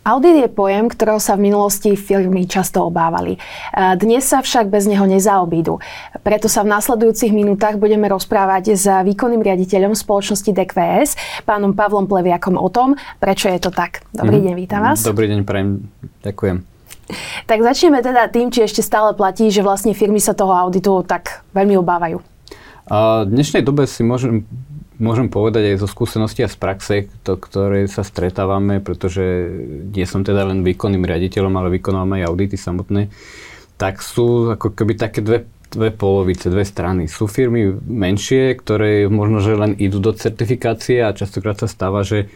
Audit je pojem, ktorého sa v minulosti firmy často obávali. Dnes sa však bez neho nezaobídu. Preto sa v následujúcich minútach budeme rozprávať s výkonným riaditeľom spoločnosti DQS, pánom Pavlom Pleviakom o tom, prečo je to tak. Dobrý mm. deň, vítam vás. Dobrý deň, prajem. Ďakujem. Tak začneme teda tým, či ešte stále platí, že vlastne firmy sa toho auditu tak veľmi obávajú. A v dnešnej dobe si môžem môžem povedať aj zo skúsenosti a z praxe, to, ktoré sa stretávame, pretože nie som teda len výkonným riaditeľom, ale vykonávam aj audity samotné, tak sú ako keby také dve, dve polovice, dve strany. Sú firmy menšie, ktoré možno, že len idú do certifikácie a častokrát sa stáva, že,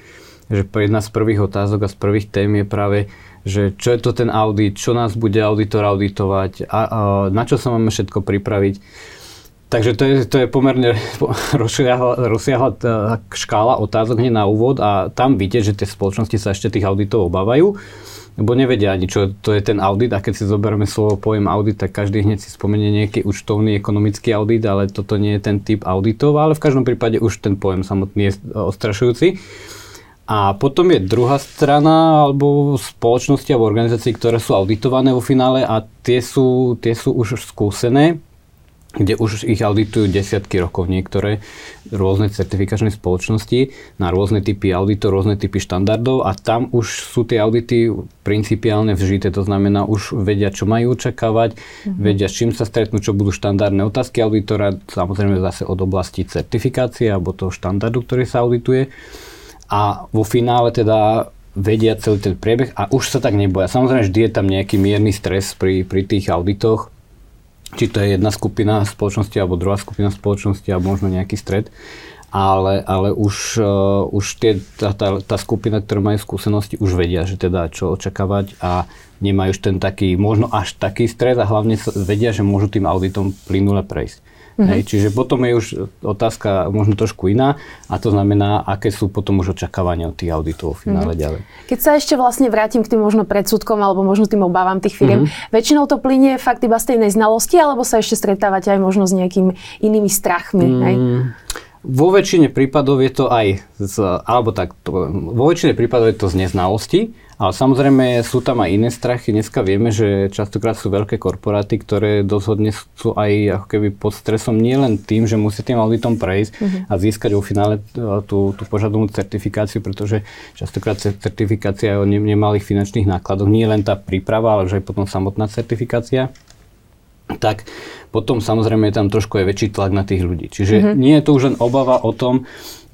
že jedna z prvých otázok a z prvých tém je práve, že čo je to ten audit, čo nás bude auditor auditovať a, a na čo sa máme všetko pripraviť. Takže to je, to je pomerne rozsiahla, rozsiahla škála otázok hneď na úvod a tam vidieť, že tie spoločnosti sa ešte tých auditov obávajú, lebo nevedia ani, čo to je ten audit a keď si zoberieme slovo pojem audit, tak každý hneď si spomenie nejaký účtovný ekonomický audit, ale toto nie je ten typ auditov, ale v každom prípade už ten pojem samotný je ostrašujúci. A potom je druhá strana alebo spoločnosti alebo organizácií, ktoré sú auditované vo finále a tie sú, tie sú už skúsené kde už ich auditujú desiatky rokov niektoré rôzne certifikačné spoločnosti na rôzne typy auditov, rôzne typy štandardov a tam už sú tie audity principiálne vžité, to znamená už vedia, čo majú očakávať, mm-hmm. vedia, s čím sa stretnú, čo budú štandardné otázky auditora, samozrejme zase od oblasti certifikácie alebo toho štandardu, ktorý sa audituje a vo finále teda vedia celý ten priebeh a už sa tak neboja. Samozrejme, vždy je tam nejaký mierny stres pri, pri tých auditoch, či to je jedna skupina spoločnosti alebo druhá skupina spoločnosti alebo možno nejaký stred. Ale, ale už, uh, už tie, tá, tá, tá skupina, ktorá majú skúsenosti, už vedia, že teda čo očakávať a nemajú už ten taký, možno až taký stres a hlavne vedia, že môžu tým auditom plynule prejsť. Mm-hmm. Hej, čiže potom je už otázka možno trošku iná a to znamená, aké sú potom už očakávania od tých auditov v finále mm-hmm. ďalej. Keď sa ešte vlastne vrátim k tým možno predsudkom alebo možno tým obávam tých firiem, mm-hmm. väčšinou to plinie fakt iba z tej neznalosti alebo sa ešte stretávate aj možno s nejakými inými strachmi? Mm. Hej? Vo väčšine prípadov je to aj, z, alebo tak, to, vo väčšine prípadov je to z neznalosti, ale samozrejme sú tam aj iné strachy. Dneska vieme, že častokrát sú veľké korporáty, ktoré doshodne sú aj ako keby pod stresom nielen tým, že musí tým auditom prejsť uh-huh. a získať vo finále e, tú, tú požadovnú certifikáciu, pretože častokrát certifikácia o nemalých finančných nákladoch, nie len tá príprava, ale už aj potom samotná certifikácia tak potom samozrejme je tam trošku aj väčší tlak na tých ľudí. Čiže mm-hmm. nie je to už len obava o tom,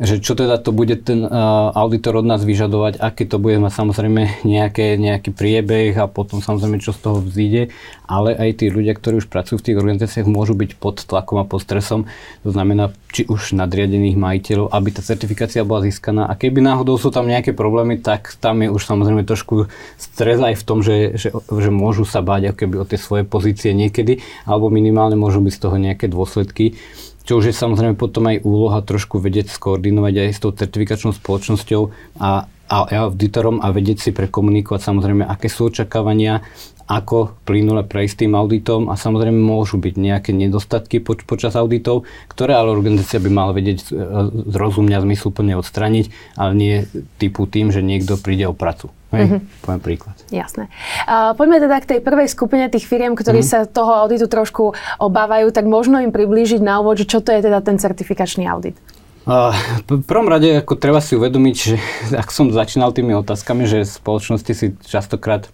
že čo teda to bude ten uh, auditor od nás vyžadovať, aký to bude mať samozrejme nejaké, nejaký priebeh a potom samozrejme čo z toho vzíde, ale aj tí ľudia, ktorí už pracujú v tých organizáciách, môžu byť pod tlakom a pod stresom. To znamená, či už nadriadených majiteľov, aby tá certifikácia bola získaná. A keby náhodou sú tam nejaké problémy, tak tam je už samozrejme trošku stres aj v tom, že, že, že môžu sa báť keby o tie svoje pozície niekedy, alebo minimálne môžu byť z toho nejaké dôsledky čo už je samozrejme potom aj úloha trošku vedieť skoordinovať aj s tou certifikačnou spoločnosťou a, a auditorom a vedieť si prekomunikovať samozrejme, aké sú očakávania, ako plynule prejsť tým auditom a samozrejme môžu byť nejaké nedostatky poč- počas auditov, ktoré ale organizácia by mala vedieť z rozumňa zmysluplne odstraniť, ale nie typu tým, že niekto príde o pracu. Hej, mm-hmm. poviem príklad. Jasné. Uh, poďme teda k tej prvej skupine tých firiem, ktorí mm-hmm. sa toho auditu trošku obávajú, tak možno im priblížiť na úvod, čo to je teda ten certifikačný audit. Uh, v prvom rade ako treba si uvedomiť, že ak som začínal tými otázkami, že spoločnosti si častokrát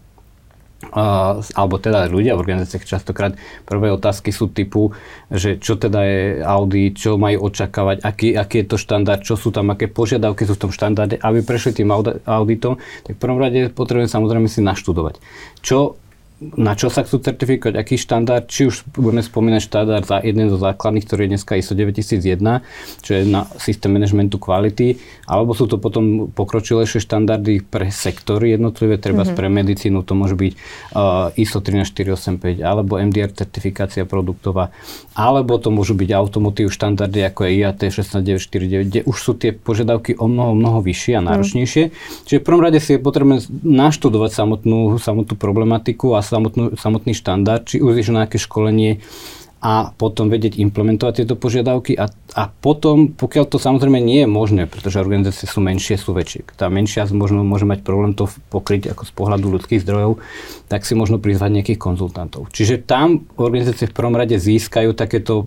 Uh, alebo teda ľudia v organizáciách častokrát prvé otázky sú typu, že čo teda je Audi, čo majú očakávať, aký, aký je to štandard, čo sú tam, aké požiadavky sú v tom štandarde, aby prešli tým auditom, tak v prvom rade potrebujem samozrejme si naštudovať. Čo na čo sa chcú certifikovať, aký štandard, či už budeme spomínať štandard za jeden zo základných, ktorý je dneska ISO 9001, čo je na systém managementu kvality, alebo sú to potom pokročilejšie štandardy pre sektory jednotlivé, treba mm-hmm. pre medicínu to môže byť uh, ISO 13485, alebo MDR certifikácia produktová, alebo to môžu byť automotív štandardy ako je IAT 16949, kde už sú tie požiadavky o mnoho, mnoho vyššie a náročnejšie. Mm. Čiže v prvom rade si je potrebné naštudovať samotnú, samotnú problematiku a samotnú, samotný štandard, či už na aké školenie a potom vedieť implementovať tieto požiadavky a, a potom, pokiaľ to samozrejme nie je možné, pretože organizácie sú menšie, sú väčšie, tá menšia možno môže mať problém to pokryť ako z pohľadu ľudských zdrojov, tak si možno prizvať nejakých konzultantov. Čiže tam organizácie v prvom rade získajú takéto uh,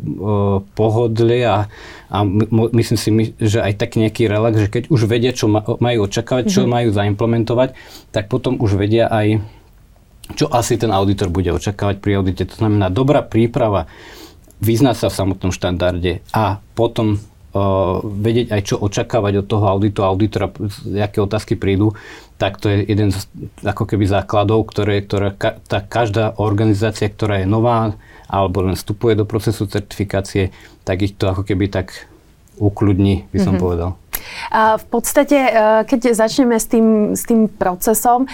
pohodlie a, a my, myslím si, my, že aj tak nejaký relax, že keď už vedia, čo ma, majú očakávať, čo mm-hmm. majú zaimplementovať, tak potom už vedia aj čo asi ten auditor bude očakávať pri audite. To znamená dobrá príprava, vyznať sa v samotnom štandarde a potom uh, vedieť aj čo očakávať od toho auditu, auditora, aké otázky prídu, tak to je jeden z ako keby základov, ktoré, ktoré ka, tá každá organizácia, ktorá je nová alebo len vstupuje do procesu certifikácie, tak ich to ako keby tak ukludní, by som mm-hmm. povedal. V podstate, e, keď začneme s tým, s tým procesom, e,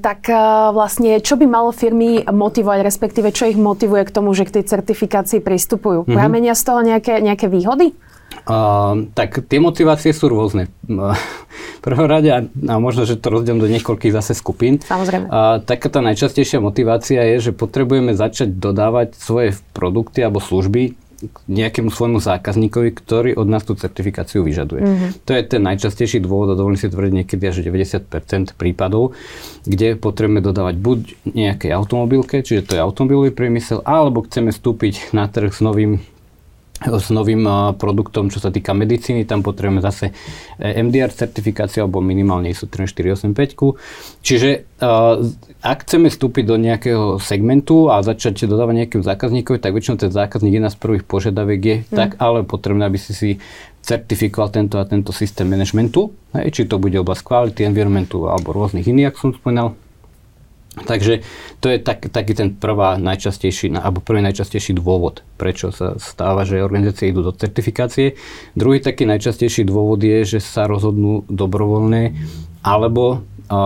tak e, vlastne čo by malo firmy motivovať, respektíve čo ich motivuje k tomu, že k tej certifikácii pristupujú? Mm-hmm. Pramenia z toho nejaké, nejaké výhody? Uh, tak tie motivácie sú rôzne. V prvom rade, a, a možno, že to rozdielom do niekoľkých zase skupín. Samozrejme. Uh, taká tá najčastejšia motivácia je, že potrebujeme začať dodávať svoje produkty alebo služby nejakému svojmu zákazníkovi, ktorý od nás tú certifikáciu vyžaduje. Mm-hmm. To je ten najčastejší dôvod, a dovolím si tvrdiť niekedy až 90% prípadov, kde potrebujeme dodávať buď nejakej automobilke, čiže to je automobilový priemysel, alebo chceme vstúpiť na trh s novým s novým produktom, čo sa týka medicíny, tam potrebujeme zase e, MDR certifikáciu alebo minimálne ISO 3485. Čiže ak chceme vstúpiť do nejakého segmentu a začať dodávať nejakým zákazníkovi, tak väčšinou ten zákazník je z prvých požiadaviek je mm. tak, ale potrebné, aby si si certifikoval tento a tento systém managementu, hej, či to bude oblasť kvality, environmentu alebo rôznych iných, ako som spomínal. Takže to je tak, taký ten prvá najčastejší, alebo prvý najčastejší dôvod, prečo sa stáva, že organizácie idú do certifikácie. Druhý taký najčastejší dôvod je, že sa rozhodnú dobrovoľne, alebo a,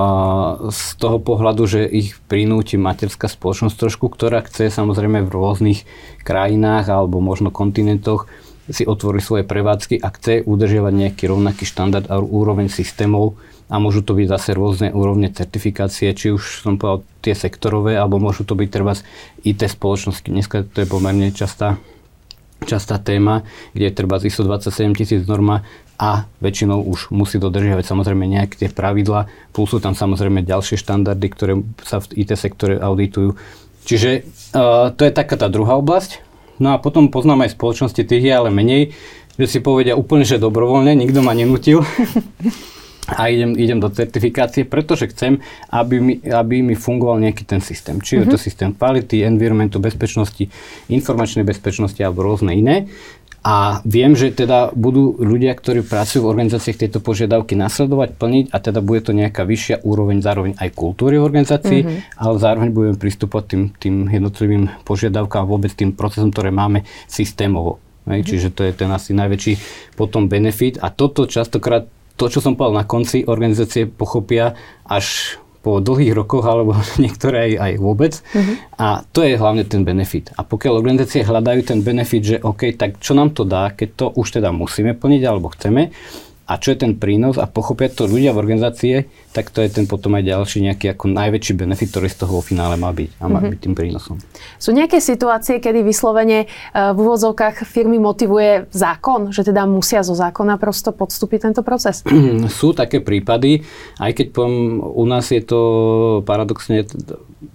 z toho pohľadu, že ich prinúti materská spoločnosť trošku, ktorá chce samozrejme v rôznych krajinách alebo možno kontinentoch si otvorí svoje prevádzky a chce udržiavať nejaký rovnaký štandard a úroveň systémov, a môžu to byť zase rôzne úrovne certifikácie, či už som povedal tie sektorové, alebo môžu to byť treba IT spoločnosti. Dneska to je pomerne častá, častá téma, kde je treba ISO 27 tisíc norma a väčšinou už musí dodržiavať samozrejme nejaké tie pravidla, plus sú tam samozrejme ďalšie štandardy, ktoré sa v IT sektore auditujú. Čiže uh, to je taká tá druhá oblasť. No a potom poznám aj spoločnosti, tých je ale menej, že si povedia úplne, že dobrovoľne, nikto ma nenútil. a idem, idem do certifikácie, pretože chcem, aby mi, aby mi fungoval nejaký ten systém. Či mm-hmm. je to mhm. systém kvality, environmentu, bezpečnosti, informačnej bezpečnosti alebo rôzne iné. A viem, že teda budú ľudia, ktorí pracujú v organizáciách tieto požiadavky nasledovať, plniť a teda bude to nejaká vyššia úroveň zároveň aj kultúry v organizácii, mm-hmm. ale zároveň budeme pristúpať tým, tým jednotlivým požiadavkám a vôbec tým procesom, ktoré máme systémovo. Hej, mm-hmm. Čiže to je ten asi najväčší potom benefit a toto častokrát to, čo som povedal na konci, organizácie pochopia až po dlhých rokoch, alebo niektoré aj, aj vôbec. Uh-huh. A to je hlavne ten benefit. A pokiaľ organizácie hľadajú ten benefit, že OK, tak čo nám to dá, keď to už teda musíme plniť alebo chceme, a čo je ten prínos a pochopia to ľudia v organizácie, tak to je ten potom aj ďalší nejaký ako najväčší benefit, ktorý z toho vo finále má byť a má mm-hmm. byť tým prínosom. Sú nejaké situácie, kedy vyslovene e, v úvodzovkách firmy motivuje zákon, že teda musia zo zákona prosto podstúpiť tento proces? Sú také prípady, aj keď poviem, u nás je to paradoxne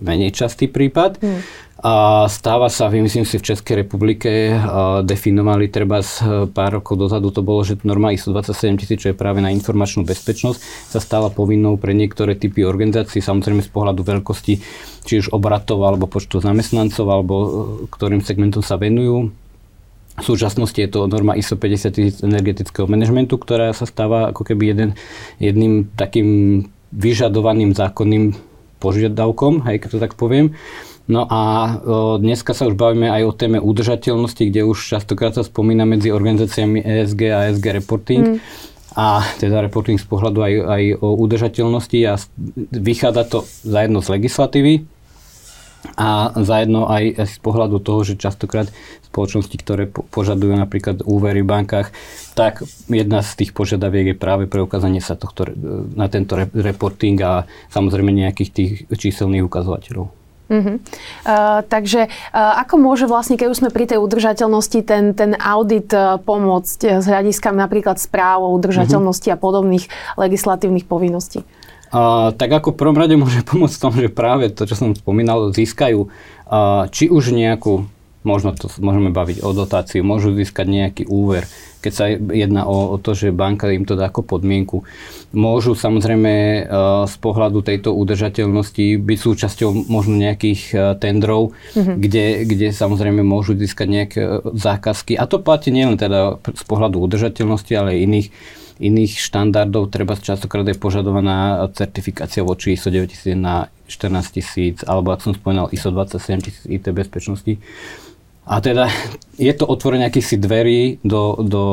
menej častý prípad, mm. A stáva sa, myslím si, v Českej republike definovali treba z e, pár rokov dozadu, to bolo, že norma ISO 27 tisíc, čo je práve na informačnú bezpečnosť, sa stala povinnou pre niektoré typy organizácií, samozrejme z pohľadu veľkosti, či už obratov, alebo počtu zamestnancov, alebo e, ktorým segmentom sa venujú. V súčasnosti je to norma ISO 50 tisíc energetického manažmentu, ktorá sa stáva ako keby jeden, jedným takým vyžadovaným zákonným požiadavkom, hej, keď to tak poviem. No a dneska sa už bavíme aj o téme udržateľnosti, kde už častokrát sa spomína medzi organizáciami ESG a ESG reporting. Mm. A teda reporting z pohľadu aj, aj o udržateľnosti a vychádza to zajedno z legislatívy a zajedno aj z pohľadu toho, že častokrát spoločnosti, ktoré požadujú napríklad úvery v bankách, tak jedna z tých požiadaviek je práve preukázanie sa tohto, na tento reporting a samozrejme nejakých tých číselných ukazovateľov. Uh-huh. Uh, takže uh, ako môže vlastne, keď už sme pri tej udržateľnosti, ten, ten audit uh, pomôcť z hľadiska napríklad správ o udržateľnosti uh-huh. a podobných legislatívnych povinností? Uh, tak ako v prvom rade môže pomôcť v tom, že práve to, čo som spomínal, získajú uh, či už nejakú, možno to môžeme baviť o dotáciu, môžu získať nejaký úver, keď sa jedná o, o to, že banka im to dá ako podmienku. Môžu samozrejme e, z pohľadu tejto udržateľnosti byť súčasťou možno nejakých e, tendrov, mm-hmm. kde, kde samozrejme môžu získať nejaké e, zákazky. A to platí nielen teda z pohľadu udržateľnosti, ale aj iných iných štandardov, treba častokrát je požadovaná certifikácia voči ISO 9000 na 14 tisíc, alebo ak som spomínal ISO 27 tisíc IT bezpečnosti. A teda je to otvorenie akýchsi dverí do, do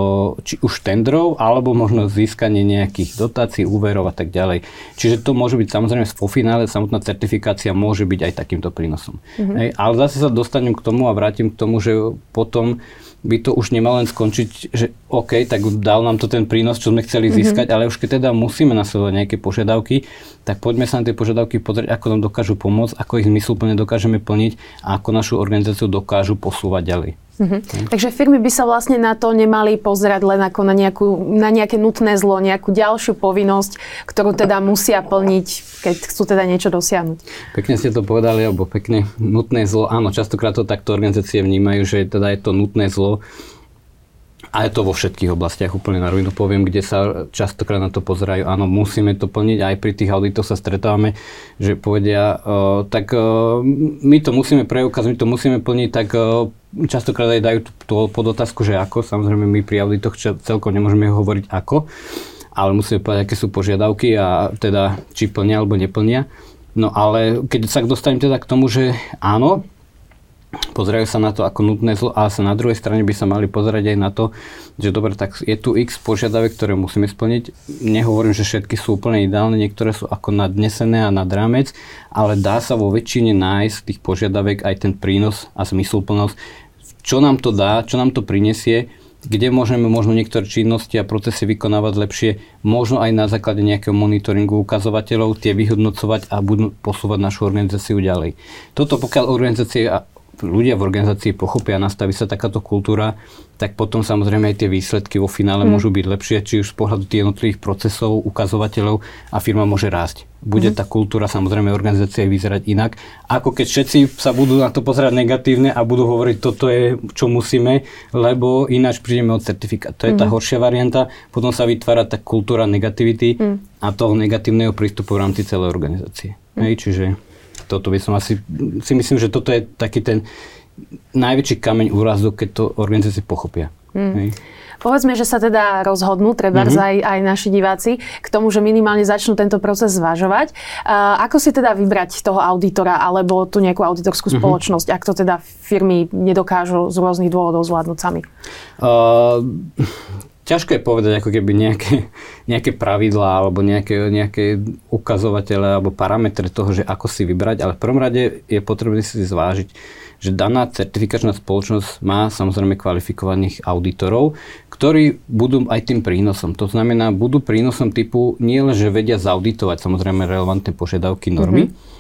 či už tendrov, alebo možno získanie nejakých dotácií, úverov a tak ďalej. Čiže to môže byť samozrejme vo finále, samotná certifikácia môže byť aj takýmto prínosom. Mm-hmm. Hej, ale zase sa dostanem k tomu a vrátim k tomu, že potom by to už nemalo len skončiť, že OK, tak dal nám to ten prínos, čo sme chceli mhm. získať, mm-hmm. ale už keď teda musíme nasledovať nejaké požiadavky, tak poďme sa na tie požiadavky pozrieť, ako nám dokážu pomôcť, ako ich zmysluplne dokážeme plniť a ako našu organizáciu dokážu posúvať ďalej. Mm-hmm. Takže firmy by sa vlastne na to nemali pozerať len ako na, nejakú, na nejaké nutné zlo, nejakú ďalšiu povinnosť, ktorú teda musia plniť, keď chcú teda niečo dosiahnuť. Pekne ste to povedali, alebo pekne nutné zlo. Áno, častokrát to takto organizácie vnímajú, že teda je to nutné zlo, a je to vo všetkých oblastiach, úplne na rovinu poviem, kde sa častokrát na to pozerajú. Áno, musíme to plniť, aj pri tých auditoch sa stretávame, že povedia, uh, tak uh, my to musíme preukázať, my to musíme plniť, tak uh, častokrát aj dajú tú pod otázku, že ako. Samozrejme, my pri auditoch celkom nemôžeme hovoriť ako, ale musíme povedať, aké sú požiadavky a teda či plnia alebo neplnia. No ale keď sa dostanem teda k tomu, že áno, pozerajú sa na to ako nutné zlo a sa na druhej strane by sa mali pozerať aj na to, že dobre, tak je tu x požiadavek, ktoré musíme splniť. Nehovorím, že všetky sú úplne ideálne, niektoré sú ako nadnesené a nad rámec, ale dá sa vo väčšine nájsť tých požiadavek aj ten prínos a zmysluplnosť. Čo nám to dá, čo nám to prinesie, kde môžeme možno niektoré činnosti a procesy vykonávať lepšie, možno aj na základe nejakého monitoringu ukazovateľov, tie vyhodnocovať a budú posúvať našu organizáciu ďalej. Toto pokiaľ organizácie ľudia v organizácii pochopia a nastaví sa takáto kultúra, tak potom samozrejme aj tie výsledky vo finále mm. môžu byť lepšie, či už z pohľadu tých jednotlivých procesov, ukazovateľov a firma môže rásť. Bude mm. tá kultúra samozrejme organizácie vyzerať inak, ako keď všetci sa budú na to pozerať negatívne a budú hovoriť, toto je, čo musíme, lebo ináč prídeme od certifikát. To je mm. tá mhm. horšia varianta, potom sa vytvára tá kultúra negativity mm. a toho negatívneho prístupu v rámci celej organizácie. Mm. Hej, čiže toto by som asi, si myslím, že toto je taký ten najväčší kameň úrazu, keď to organizácie pochopia. Mm. Povedzme, že sa teda rozhodnú, treba mm-hmm. aj, aj naši diváci, k tomu, že minimálne začnú tento proces zvažovať. Uh, ako si teda vybrať toho auditora alebo tú nejakú auditorskú mm-hmm. spoločnosť, ak to teda firmy nedokážu z rôznych dôvodov zvládnuť sami? Uh, ťažko je povedať ako keby nejaké, nejaké pravidlá alebo nejaké, nejaké ukazovatele alebo parametre toho, že ako si vybrať, ale v prvom rade je potrebné si zvážiť, že daná certifikačná spoločnosť má samozrejme kvalifikovaných auditorov, ktorí budú aj tým prínosom. To znamená, budú prínosom typu nie len, že vedia zauditovať samozrejme relevantné požiadavky normy, mm-hmm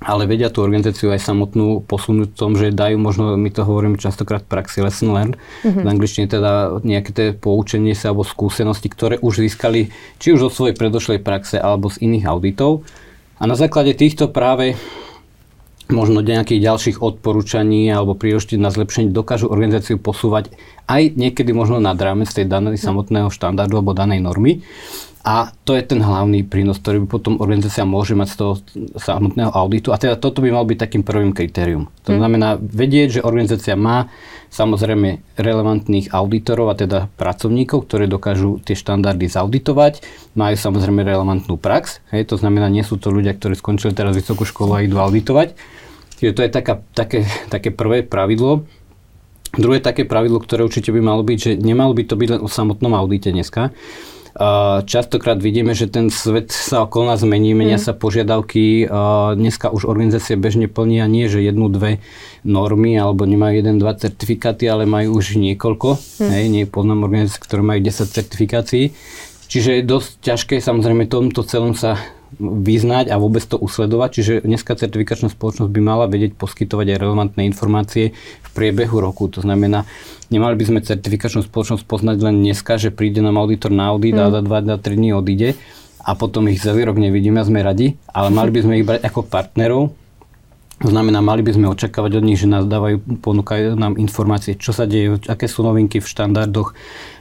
ale vedia tú organizáciu aj samotnú posunúť v tom, že dajú možno, my to hovoríme častokrát praxi lesson learned, mm-hmm. v angličtine teda nejaké tie poučenie sa alebo skúsenosti, ktoré už získali či už od svojej predošlej praxe alebo z iných auditov. A na základe týchto práve možno nejakých ďalších odporúčaní alebo príležitosti na zlepšenie dokážu organizáciu posúvať aj niekedy možno nad rámec tej danej samotného štandardu alebo danej normy. A to je ten hlavný prínos, ktorý by potom organizácia môže mať z toho samotného auditu. A teda toto by mal byť takým prvým kritérium. To hm. znamená vedieť, že organizácia má samozrejme relevantných auditorov a teda pracovníkov, ktorí dokážu tie štandardy zauditovať. Majú samozrejme relevantnú prax. Hej, to znamená, nie sú to ľudia, ktorí skončili teraz vysokú školu a idú auditovať. Čiže to je taká, také, také prvé pravidlo. Druhé také pravidlo, ktoré určite by malo byť, že nemalo by to byť len o samotnom audite dneska, Častokrát vidíme, že ten svet sa okolo nás mení, menia mm. sa požiadavky. Dneska už organizácie bežne plnia nie, že jednu, dve normy, alebo nemajú jeden, dva certifikáty, ale majú už niekoľko. Mm. Hej, nie poznám organizácie, ktoré majú 10 certifikácií. Čiže je dosť ťažké samozrejme tomto celom sa vyznať a vôbec to usledovať. Čiže dneska certifikačná spoločnosť by mala vedieť poskytovať aj relevantné informácie v priebehu roku. To znamená, nemali by sme certifikačnú spoločnosť poznať len dneska, že príde nám auditor na audit mm. a za 2-3 dní odíde a potom ich celý rok nevidíme a sme radi, ale mali by sme ich brať ako partnerov, to znamená, mali by sme očakávať od nich, že nás dávajú, ponúkajú nám informácie, čo sa deje, aké sú novinky v štandardoch,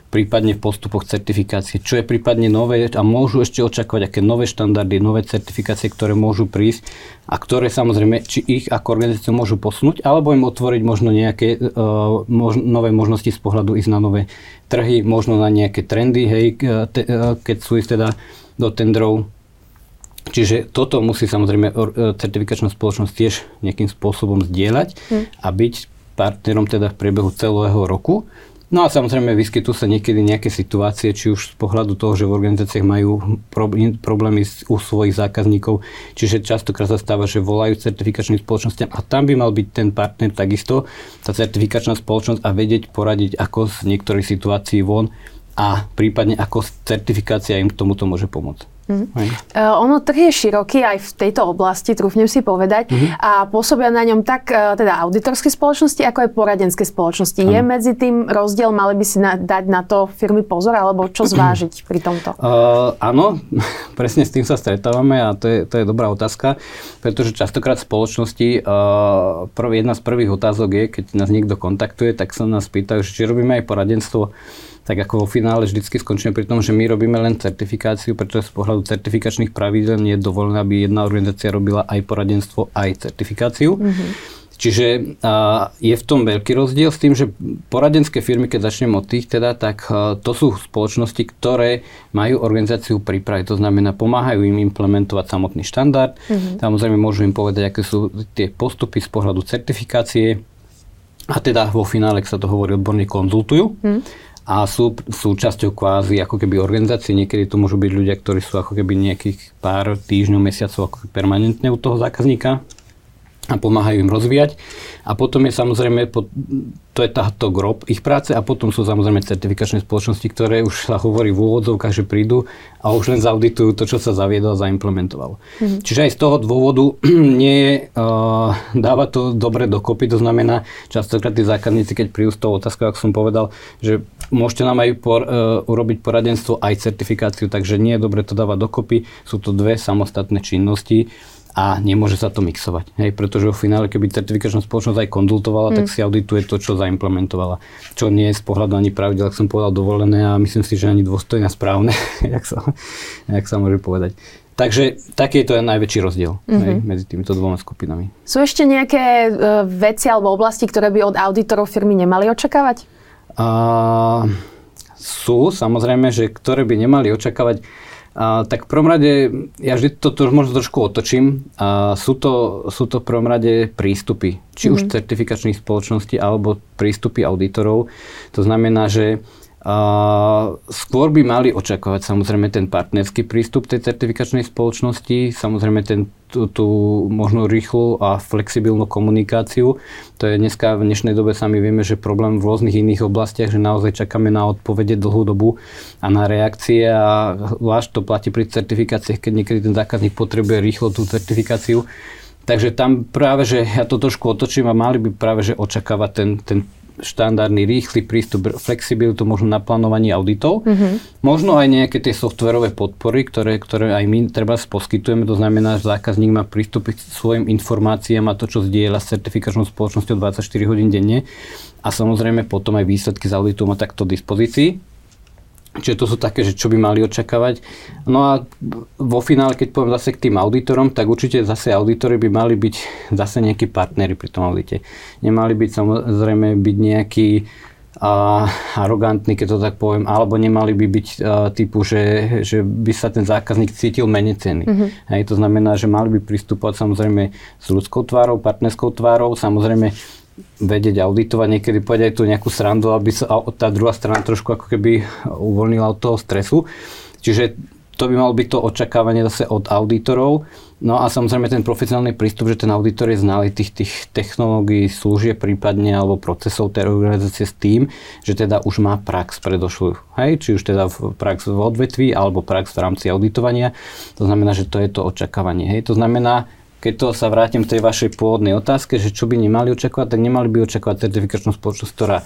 prípadne v postupoch certifikácie, čo je prípadne nové a môžu ešte očakávať, aké nové štandardy, nové certifikácie, ktoré môžu prísť a ktoré samozrejme, či ich ako organizáciu môžu posunúť, alebo im otvoriť možno nejaké uh, mož, nové možnosti z pohľadu ísť na nové trhy, možno na nejaké trendy, hej, te, uh, keď sú ísť teda do tendrov. Čiže toto musí samozrejme certifikačná spoločnosť tiež nejakým spôsobom zdieľať hmm. a byť partnerom teda v priebehu celého roku No a samozrejme vyskytujú sa niekedy nejaké situácie, či už z pohľadu toho, že v organizáciách majú problémy u svojich zákazníkov, čiže častokrát sa stáva, že volajú certifikačným spoločnosťam a tam by mal byť ten partner takisto, tá certifikačná spoločnosť a vedieť poradiť, ako z niektorých situácií von a prípadne ako certifikácia im k tomuto môže pomôcť. Uh, ono trh je široký aj v tejto oblasti, trúfnem si povedať, mm-hmm. a pôsobia na ňom tak uh, teda auditorské spoločnosti, ako aj poradenské spoločnosti. Ano. Je medzi tým rozdiel, mali by si na, dať na to firmy pozor, alebo čo zvážiť pri tomto? Uh, áno, presne s tým sa stretávame a to je, to je dobrá otázka, pretože častokrát spoločnosti, uh, prv, jedna z prvých otázok je, keď nás niekto kontaktuje, tak sa nás pýtajú, či robíme aj poradenstvo tak ako vo finále vždycky skončíme pri tom, že my robíme len certifikáciu, pretože z pohľadu certifikačných pravidel nie je dovolené, aby jedna organizácia robila aj poradenstvo, aj certifikáciu. Mm-hmm. Čiže a, je v tom veľký rozdiel s tým, že poradenské firmy, keď začnem od tých teda, tak a, to sú spoločnosti, ktoré majú organizáciu pripraviť. To znamená, pomáhajú im implementovať samotný štandard. Mm-hmm. Samozrejme, môžu im povedať, aké sú tie postupy z pohľadu certifikácie. A teda vo finále, ak sa to hovorí odborne, konzultujú. Mm a sú súčasťou kvázi ako keby organizácie. Niekedy to môžu byť ľudia, ktorí sú ako keby nejakých pár týždňov, mesiacov ako permanentne u toho zákazníka a pomáhajú im rozvíjať. A potom je samozrejme, to je táto grob ich práce a potom sú samozrejme certifikačné spoločnosti, ktoré už sa hovorí v úvodzovkách, že prídu a už len zauditujú to, čo sa zaviedlo a zaimplementovalo. Mm-hmm. Čiže aj z toho dôvodu nie je, uh, dáva to dobre dokopy, to znamená, častokrát tí zákazníci, keď prídu s tou otázkou, ako som povedal, že môžete nám aj por, uh, urobiť poradenstvo, aj certifikáciu, takže nie je dobre to dávať dokopy, sú to dve samostatné činnosti a nemôže sa to mixovať. Hej, pretože v finále, keby certifikačná spoločnosť aj konzultovala, mm. tak si audituje to, čo zaimplementovala. Čo nie je z pohľadu ani pravidel, ak som povedal, dovolené a myslím si, že ani dôstojné a správne, jak, sa, jak sa môže povedať. Takže taký je to najväčší rozdiel mm-hmm. hej, medzi týmito dvoma skupinami. Sú ešte nejaké uh, veci alebo oblasti, ktoré by od auditorov firmy nemali očakávať? Uh, sú, samozrejme, že ktoré by nemali očakávať tak v prvom rade, ja vždy to, to možno trošku otočím, a sú, to, sú to v prvom rade prístupy, či mm-hmm. už mhm. certifikačných spoločností alebo prístupy auditorov. To znamená, že skôr by mali očakávať samozrejme ten partnerský prístup tej certifikačnej spoločnosti, samozrejme ten, tú, tú možno rýchlu a flexibilnú komunikáciu. To je dneska v dnešnej dobe sami vieme, že problém v rôznych iných oblastiach, že naozaj čakáme na odpovede dlhú dobu a na reakcie a zvlášť to platí pri certifikáciách, keď niekedy ten zákazník potrebuje rýchlo tú certifikáciu. Takže tam práve, že ja to trošku otočím a mali by práve, že očakávať ten, ten štandardný, rýchly prístup, flexibilitu, možno na plánovanie auditov. Mm-hmm. Možno aj nejaké tie softverové podpory, ktoré, ktoré aj my treba poskytujeme. To znamená, že zákazník má prístup k svojim informáciám a to, čo zdieľa s certifikačnou spoločnosťou 24 hodín denne. A samozrejme potom aj výsledky z auditu má takto dispozícii. Čiže to sú také, že čo by mali očakávať. No a vo finále, keď poviem zase k tým auditorom, tak určite zase auditory by mali byť zase nejakí partnery pri tom audite. Nemali byť samozrejme byť nejaký a arogantní, keď to tak poviem, alebo nemali by byť uh, typu, že, že by sa ten zákazník cítil menej ceny. Mm-hmm. Hej, to znamená, že mali by pristupovať samozrejme s ľudskou tvárou, partnerskou tvárou, samozrejme vedieť auditovať, niekedy povedať aj tú nejakú srandu, aby sa tá druhá strana trošku ako keby uvoľnila od toho stresu. Čiže to by malo byť to očakávanie zase od auditorov. No a samozrejme ten profesionálny prístup, že ten auditor je znalý tých, tých technológií, služieb prípadne alebo procesov tej organizácie s tým, že teda už má prax predošlú. Hej? Či už teda prax v odvetví alebo prax v rámci auditovania. To znamená, že to je to očakávanie. Hej? To znamená, keď to sa vrátim k tej vašej pôvodnej otázke, že čo by nemali očakávať, tak nemali by očakávať certifikačnú spoločnosť, ktorá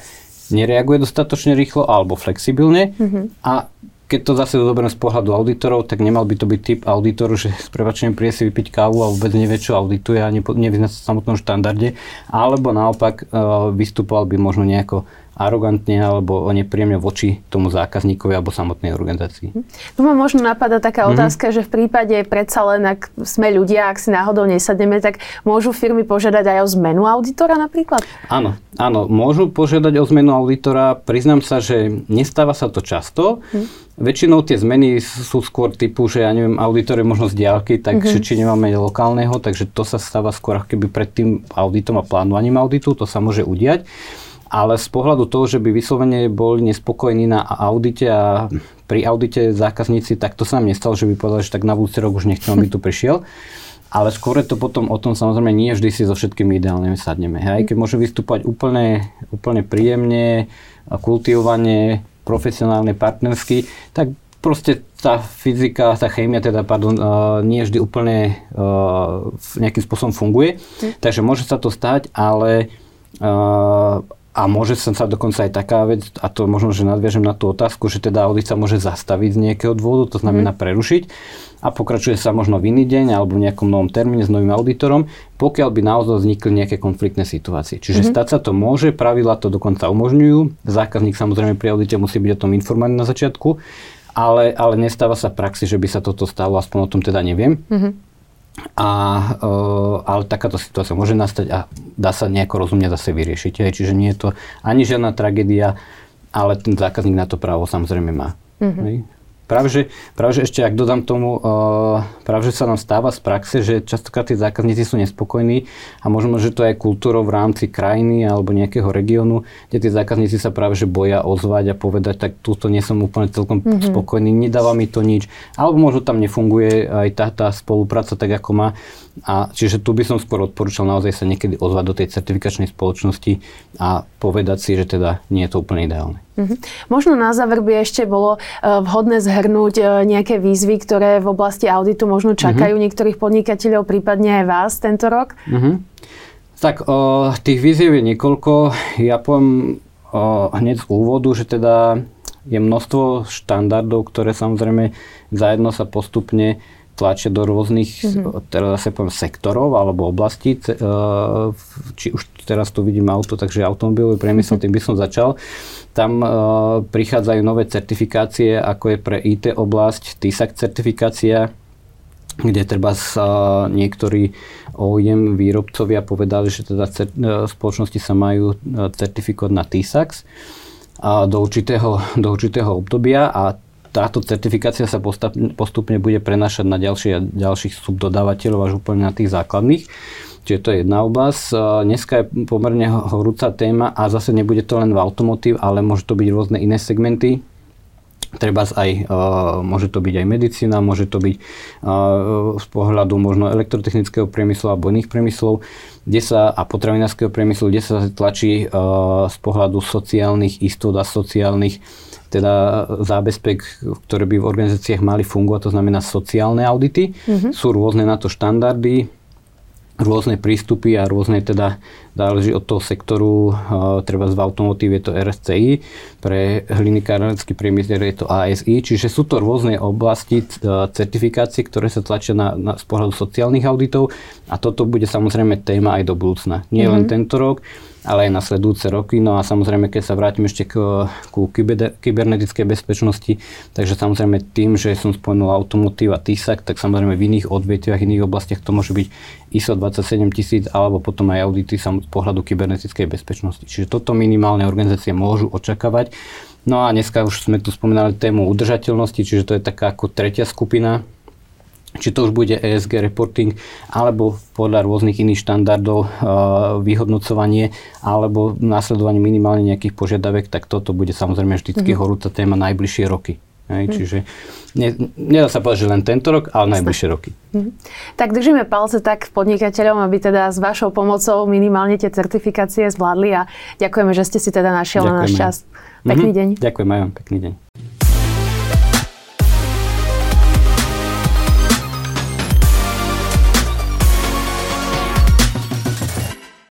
nereaguje dostatočne rýchlo alebo flexibilne mm-hmm. a keď to zase zoberiem z pohľadu auditorov, tak nemal by to byť typ auditoru, že s prepačením príde si vypiť kávu a vôbec nevie, čo audituje a nevyzná sa v samotnom štandarde, alebo naopak uh, vystupoval by možno nejako arogantne alebo nepríjemne voči tomu zákazníkovi alebo samotnej organizácii. Tu ma možno napadá taká mm-hmm. otázka, že v prípade predsa len, ak sme ľudia, ak si náhodou nesadneme, tak môžu firmy požiadať aj o zmenu auditora napríklad? Áno, áno, môžu požiadať o zmenu auditora. Priznám sa, že nestáva sa to často. Mm. Väčšinou tie zmeny sú skôr typu, že ja neviem, auditor je možno z diálky, takže mm-hmm. či nemáme lokálneho, takže to sa stáva skôr keby pred tým auditom a plánovaním auditu, to sa môže udiať ale z pohľadu toho, že by vyslovene boli nespokojní na audite a pri audite zákazníci, tak to sa nám nestalo, že by povedali, že tak na budúci rok už nechcem, aby tu prišiel. Ale skôr je to potom o tom, samozrejme, nie vždy si so všetkými ideálne sadneme. Hej? Keď môže vystúpať úplne, úplne príjemne, kultivovanie, profesionálne, partnersky, tak proste tá fyzika, tá chémia teda, pardon, uh, nie vždy úplne uh, nejakým spôsobom funguje. Mm. Takže môže sa to stať, ale uh, a môže sa dokonca aj taká vec, a to možno, že nadviažem na tú otázku, že teda audit sa môže zastaviť z nejakého dôvodu, to znamená mm. prerušiť a pokračuje sa možno v iný deň alebo v nejakom novom termíne s novým auditorom, pokiaľ by naozaj vznikli nejaké konfliktné situácie. Čiže mm-hmm. stať sa to môže, pravidla to dokonca umožňujú, zákazník samozrejme pri audite musí byť o tom informovaný na začiatku, ale, ale nestáva sa praxi, že by sa toto stalo, aspoň o tom teda neviem. Mm-hmm. A, uh, ale takáto situácia môže nastať a dá sa nejako rozumne zase vyriešiť. Hej. Čiže nie je to ani žiadna tragédia, ale ten zákazník na to právo samozrejme má. Mm-hmm. Práve že, práve, že ešte, ak dodám tomu, uh, práve, že sa nám stáva z praxe, že častokrát tí zákazníci sú nespokojní a možno, že to je kultúrou v rámci krajiny alebo nejakého regiónu, kde tí zákazníci sa práve že boja ozvať a povedať, tak túto nie som úplne celkom mm-hmm. spokojný, nedáva mi to nič. Alebo možno tam nefunguje aj tá, tá spolupráca tak, ako má. A čiže tu by som skôr odporúčal naozaj sa niekedy ozvať do tej certifikačnej spoločnosti a povedať si, že teda nie je to úplne ideálne. Mm-hmm. Možno na záver by ešte bolo uh, vhodné zhrnúť uh, nejaké výzvy, ktoré v oblasti auditu možno čakajú mm-hmm. niektorých podnikateľov, prípadne aj vás tento rok. Mm-hmm. Tak uh, tých výziev je niekoľko. Ja poviem uh, hneď z úvodu, že teda je množstvo štandardov, ktoré samozrejme zajedno sa postupne tlačia do rôznych, mm-hmm. teraz zase poviem, sektorov alebo oblastí. E, či už teraz tu vidím auto, takže automobilový priemysel, mm-hmm. tým by som začal. Tam uh, prichádzajú nové certifikácie, ako je pre IT oblasť TISAC certifikácia, kde treba sa niektorí OEM výrobcovia povedali, že teda cer- spoločnosti sa majú certifikovať na TISAX do určitého, do určitého obdobia a táto certifikácia sa postupne bude prenašať na ďalšie a ďalších subdodávateľov až úplne na tých základných. Čiže to je jedna oblasť. Dneska je pomerne horúca téma a zase nebude to len v automotív, ale môže to byť rôzne iné segmenty. Treba aj, môže to byť aj medicína, môže to byť z pohľadu možno elektrotechnického priemyslu alebo iných priemyslov, kde sa, a potravinárskeho priemyslu, kde sa tlačí z pohľadu sociálnych istot a sociálnych teda zábezpek, ktoré by v organizáciách mali fungovať, to znamená sociálne audity. Mm-hmm. Sú rôzne na to štandardy, rôzne prístupy a rôzne teda záleží od toho sektoru, uh, treba v automotíve je to RSCI, pre hlinikárensky priemysel je to ASI, čiže sú to rôzne oblasti uh, certifikácie, ktoré sa tlačia na, na, z pohľadu sociálnych auditov a toto bude samozrejme téma aj do budúcna. Nie mm-hmm. len tento rok, ale aj na sledujúce roky. No a samozrejme, keď sa vrátim ešte k, ku kybernetickej bezpečnosti, takže samozrejme tým, že som spomenul automotív a TISAC, tak samozrejme v iných odvetviach, iných oblastiach to môže byť ISO 27000 alebo potom aj audity z pohľadu kybernetickej bezpečnosti. Čiže toto minimálne organizácie môžu očakávať. No a dneska už sme tu spomínali tému udržateľnosti, čiže to je taká ako tretia skupina či to už bude ESG reporting, alebo podľa rôznych iných štandardov uh, vyhodnocovanie, alebo následovanie minimálne nejakých požiadavek, tak toto bude samozrejme vždy mm-hmm. horúca téma najbližšie roky. Hej, hm. Čiže nie, nedá sa povedať, že len tento rok, ale najbližšie roky. Hm. Tak držíme palce tak podnikateľom, aby teda s vašou pomocou minimálne tie certifikácie zvládli a ďakujeme, že ste si teda našiel na náš čas. Pekný mm-hmm. deň. Ďakujem aj vám, pekný deň.